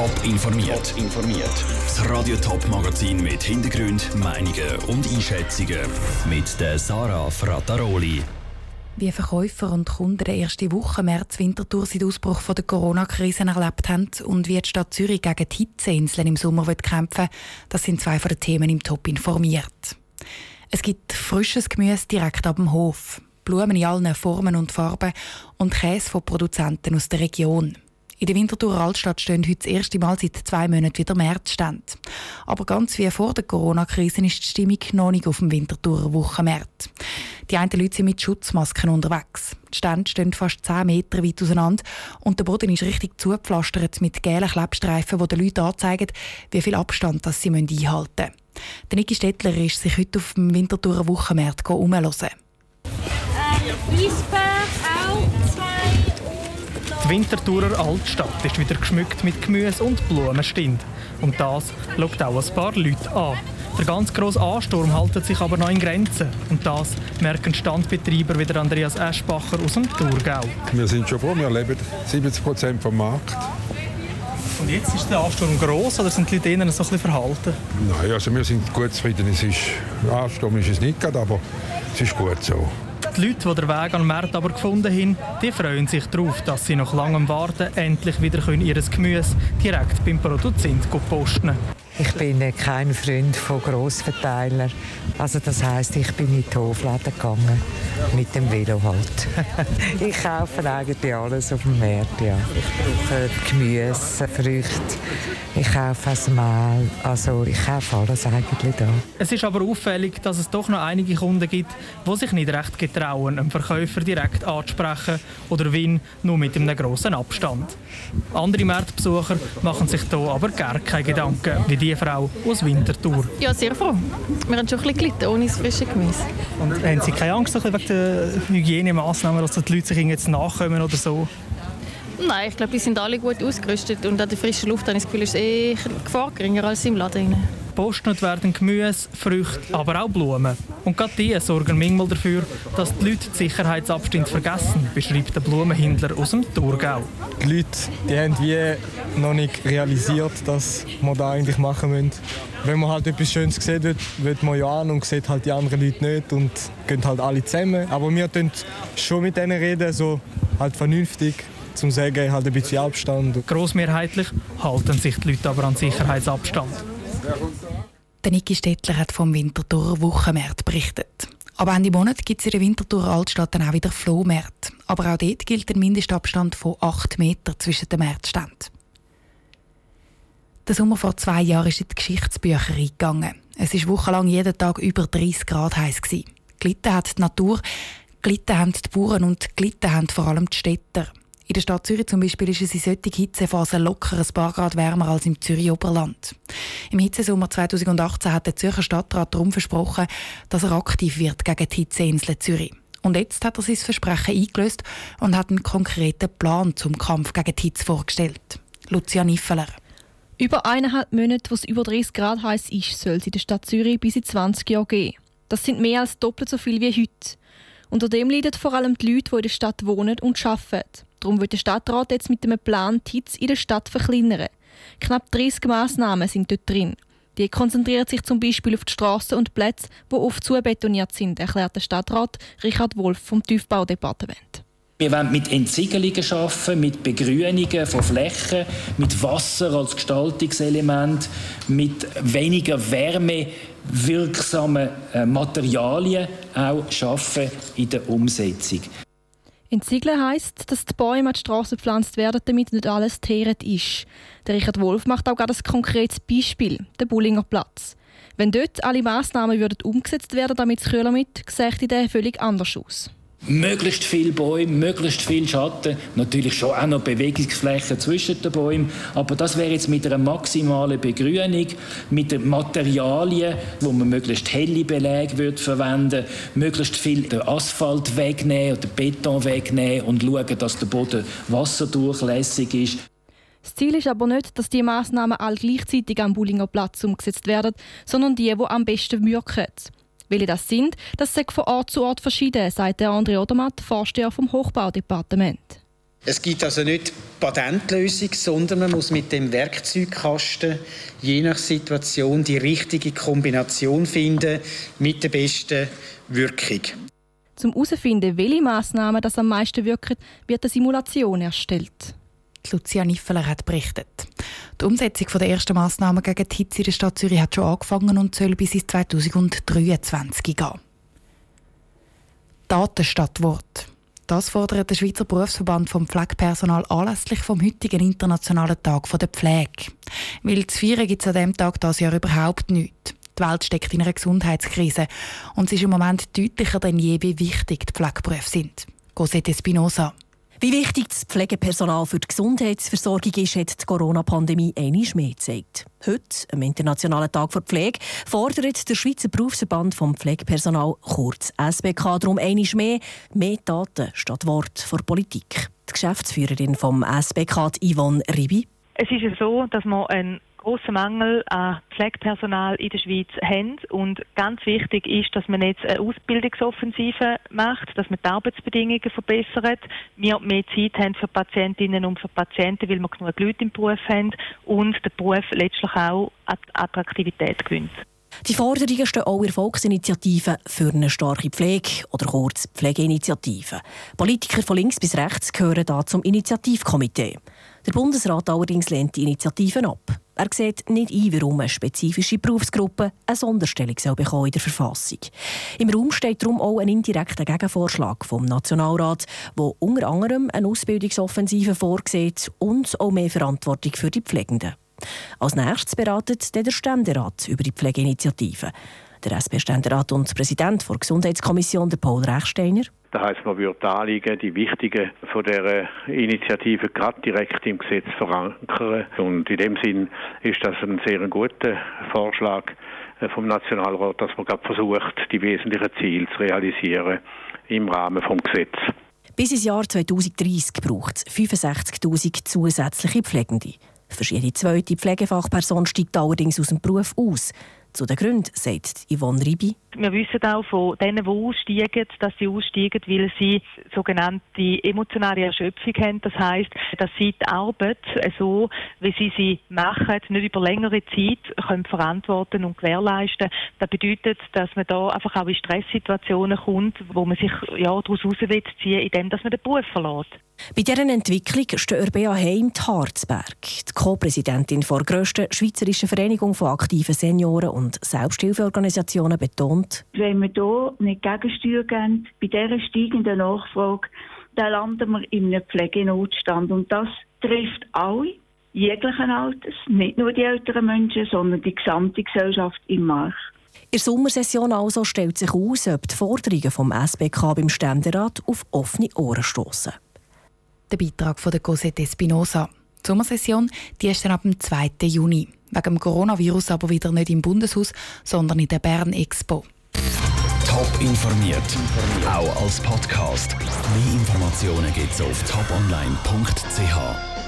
Top informiert. informiert. Das Radio Top Magazin mit Hintergrund, Meinungen und Einschätzungen mit der Sarah Frataroli. Wie Verkäufer und Kunden der erste Woche März Winterthur seit Ausbruch der Corona-Krise erlebt haben und wie die Stadt Zürich gegen die Hitzeinseln im Sommer kämpfen das sind zwei von den Themen im Top informiert. Es gibt frisches Gemüse direkt ab dem Hof, Blumen in allen Formen und Farben und Käse von Produzenten aus der Region. In der Winterthurer Altstadt stehen heute das erste Mal seit zwei Monaten wieder Märzstände. Aber ganz wie vor der Corona-Krise ist die Stimmung noch nicht auf dem Winterthurer Wochenmarkt. Die einen Leute sind mit Schutzmasken unterwegs. Die Stände stehen fast 10 Meter weit auseinander und der Boden ist richtig zugepflastert mit gelben Klebstreifen, die den Leuten anzeigen, wie viel Abstand das sie einhalten müssen. Der Niki Stettler ist sich heute auf dem Winterthurer Wochenmarkt umhören. Ähm, Eisbär auch Die Winterthurer Altstadt ist wieder geschmückt mit Gemüse und Blumenstind. Und das schaut auch ein paar Leute an. Der ganz grosse Ansturm hält sich aber noch in Grenzen. Und das merken Standbetreiber wie der Andreas Eschbacher aus dem Thurgau. Wir sind schon froh, wir leben 70 Prozent vom Markt. Und jetzt ist der Ansturm gross oder sind die Leute eher so ein bisschen verhalten? Nein, also wir sind gut zufrieden. Es ist, Ansturm ist es nicht, aber es ist gut so. Die Leute, die den Weg an Markt aber gefunden haben, die freuen sich darauf, dass sie nach langem Warten endlich wieder ihr Gemüse direkt beim Produzent posten können. Ich bin kein Freund von Grossverteilern. Also das heißt, ich bin in die Hofläden gegangen. Mit dem Velo halt. ich kaufe eigentlich alles auf dem Markt, ja. Ich brauche Gemüse, Früchte. Ich kaufe das Mehl. Also ich kaufe alles eigentlich da. Es ist aber auffällig, dass es doch noch einige Kunden gibt, die sich nicht recht getrauen, einen Verkäufer direkt anzusprechen oder wenn nur mit einem grossen Abstand. Andere Marktbesucher machen sich hier aber gar keine Gedanken, wie die Frau aus Winterthur. Ja, sehr froh. Wir haben schon ein bisschen gelitten ohne das frische Gemüse. Und haben Sie keine Angst wegen der Hygienemaßnahmen, dass die Leute sich jetzt nachkommen oder so? Nein, ich glaube, die sind alle gut ausgerüstet und an der frischen Luft habe ich das Gefühl, ist eh Gefahr geringer als im Laden. Postet werden Gemüse, Früchte, aber auch Blumen. Und gerade die sorgen manchmal dafür, dass die Leute die Sicherheitsabstände vergessen, beschreibt der Blumenhändler aus dem Thurgau. Die Leute die haben wie noch nicht realisiert, dass wir das eigentlich machen müssen. Wenn man halt etwas Schönes sieht, wird, wird man ja an und sieht halt die anderen Leute nicht und gehen halt alle zusammen. Aber wir können schon mit denen reden, so halt vernünftig zum sagen, halt ein bisschen Abstand. Grossmehrheitlich halten sich die Leute aber an Sicherheitsabstand. Der Niki Stettler hat vom Winterthur Wochenmarkt berichtet. Aber Ende Monat gibt es in der Winterthur Altstadt dann auch wieder Flohmärkte. Aber auch dort gilt ein Mindestabstand von 8 Metern zwischen den Märzständen. Der Sommer vor zwei Jahren ist in die Geschichtsbücher eingegangen. Es war wochenlang jeden Tag über 30 Grad heiß. Gelitten hat die Natur, gelitten haben die Bauern und gelitten haben vor allem die Städter. In der Stadt Zürich zum Beispiel ist es in solchen Hitzephasen locker ein paar Grad wärmer als im Zürich Oberland. Im Hitzesommer 2018 hat der Zürcher Stadtrat darum versprochen, dass er aktiv wird gegen die Hitzeinsel Zürich. Und jetzt hat er sein Versprechen eingelöst und hat einen konkreten Plan zum Kampf gegen die Hitze vorgestellt. Lucia Niffeler. Über eineinhalb Monate, wo es über 30 Grad heiß ist, soll es in der Stadt Zürich bis in 20 Jahren gehen. Das sind mehr als doppelt so viel wie heute. Unter dem leiden vor allem die Leute, die in der Stadt wohnen und arbeiten. Darum wird der Stadtrat jetzt mit einem Plan die Hitze in der Stadt verkleinern. Knapp 30 Massnahmen sind dort drin. Die konzentrieren sich zum Beispiel auf die Straßen und Plätze, die oft zubetoniert sind, erklärt der Stadtrat Richard Wolf vom Tiefbaudepartement. Wir wollen mit Entsiegelungen arbeiten, mit Begrünungen von Flächen, mit Wasser als Gestaltungselement, mit weniger wärmewirksamen äh, Materialien auch arbeiten in der Umsetzung. Entsiegeln heisst, dass die Bäume an die Straße gepflanzt werden, damit nicht alles teeret ist. Der Richard Wolf macht auch gerade ein konkretes Beispiel, den Bullinger Platz. Wenn dort alle Massnahmen umgesetzt werden, damit es kühler mit, sähe Idee völlig anders aus. Möglichst viele Bäume, möglichst viel Schatten, natürlich schon auch noch Bewegungsflächen zwischen den Bäumen, aber das wäre jetzt mit einer maximalen Begrünung, mit den Materialien, wo man möglichst helle Beläge würde verwenden, möglichst viel den Asphalt wegnehmen oder Beton wegnehmen und schauen, dass der Boden wasserdurchlässig ist. Das Ziel ist aber nicht, dass die Massnahmen all gleichzeitig am Bullinger Platz umgesetzt werden, sondern die, die am besten wirken. Welche das sind, das sagt von Ort zu Ort verschieden, sagt der André Odermatt, Vorsteher vom Hochbaudepartement. Es gibt also nicht Patentlösung, sondern man muss mit dem Werkzeugkasten je nach Situation die richtige Kombination finden mit der besten Wirkung. Zum herauszufinden, welche Massnahmen das am meisten wirken, wird eine Simulation erstellt. Lucia Niffeler hat berichtet. Die Umsetzung der ersten Massnahmen gegen die Hitze in der Stadt Zürich hat schon angefangen und soll bis ins 2023 gehen. Datenstadtwort. Das fordert der Schweizer Berufsverband vom Pflegepersonal anlässlich vom heutigen Internationalen Tag der Pflege. Weil zu feiern gibt es an diesem Tag das Jahr überhaupt nichts. Die Welt steckt in einer Gesundheitskrise und es ist im Moment deutlicher denn je, wie wichtig die Pflegeberufe sind. Cosette Espinosa. Wie wichtig das Pflegepersonal für die Gesundheitsversorgung ist, hat die Corona-Pandemie einmal mehr gezeigt. Heute, am Internationalen Tag der Pflege, fordert der Schweizer Berufsverband vom Pflegepersonal, kurz SBK, darum einmal mehr, mehr Daten statt Wort vor Politik. Die Geschäftsführerin vom SBK, Yvonne Ribi. Es ist so, dass man einen grossen Mangel an Pflegepersonal in der Schweiz haben. Und ganz wichtig ist, dass man jetzt eine Ausbildungsoffensive macht, dass man die Arbeitsbedingungen verbessert, wir mehr Zeit haben für Patientinnen und für Patienten, weil wir genug Leute im Beruf haben und der Beruf letztlich auch Attraktivität gewinnt. Die Forderungen stehen auch in Volksinitiativen für eine starke Pflege oder kurz Pflegeinitiative. Politiker von links bis rechts gehören da zum Initiativkomitee. Der Bundesrat allerdings lehnt die Initiativen ab. Er sieht nicht ein, warum eine spezifische Berufsgruppe eine Sonderstellung soll bekommen in der Verfassung. Im Raum steht darum auch ein indirekter Gegenvorschlag vom Nationalrat, der unter anderem eine Ausbildungsoffensive vorsieht und auch mehr Verantwortung für die Pflegenden. Als nächstes beratet der Ständerat über die Pflegeinitiative. Der SP-Ständerat und Präsident der Gesundheitskommission, Paul Rechsteiner. Das heisst, man würde Anliegen, die wichtigen von der Initiative gerade direkt im Gesetz verankern. Und in dem Sinn ist das ein sehr guter Vorschlag vom Nationalrat, dass man gerade versucht, die wesentlichen Ziele zu realisieren im Rahmen des Gesetzes. Bis ins Jahr 2030 braucht es 65.000 zusätzliche Pflegende. Jede zweite Pflegefachperson steigt allerdings aus dem Beruf aus. Zu den Gründen sagt Yvonne Ribi. Wir wissen auch von denen, die aussteigen, dass sie aussteigen, weil sie sogenannte emotionale Erschöpfung haben. Das heißt, dass sie die Arbeit so, wie sie sie machen, nicht über längere Zeit können verantworten und gewährleisten. Das bedeutet, dass man da einfach auch in Stresssituationen kommt, wo man sich ja, daraus herausziehen indem man den Beruf verlässt. Bei dieser Entwicklung steht Urbea Heim Harzberg, die Co-Präsidentin der grössten schweizerischen Vereinigung von aktiven Senioren und Selbsthilfeorganisationen, betont. Wenn wir hier nicht Gegensteuer geben, bei dieser steigenden Nachfrage, dann landen wir in einem Pflegenotstand. Und das trifft alle, jeglichen Alters, nicht nur die älteren Menschen, sondern die gesamte Gesellschaft im Marsch. In der Sommersession also stellt sich aus, ob die Forderungen vom SBK beim Ständerat auf offene Ohren stoßen. Der Beitrag von der Cosette Espinosa. Die Sommersession die ist dann ab dem 2. Juni. Wegen dem Coronavirus aber wieder nicht im Bundeshaus, sondern in der Bern Expo. Top informiert, auch als Podcast. Mehr Informationen gibt's auf toponline.ch.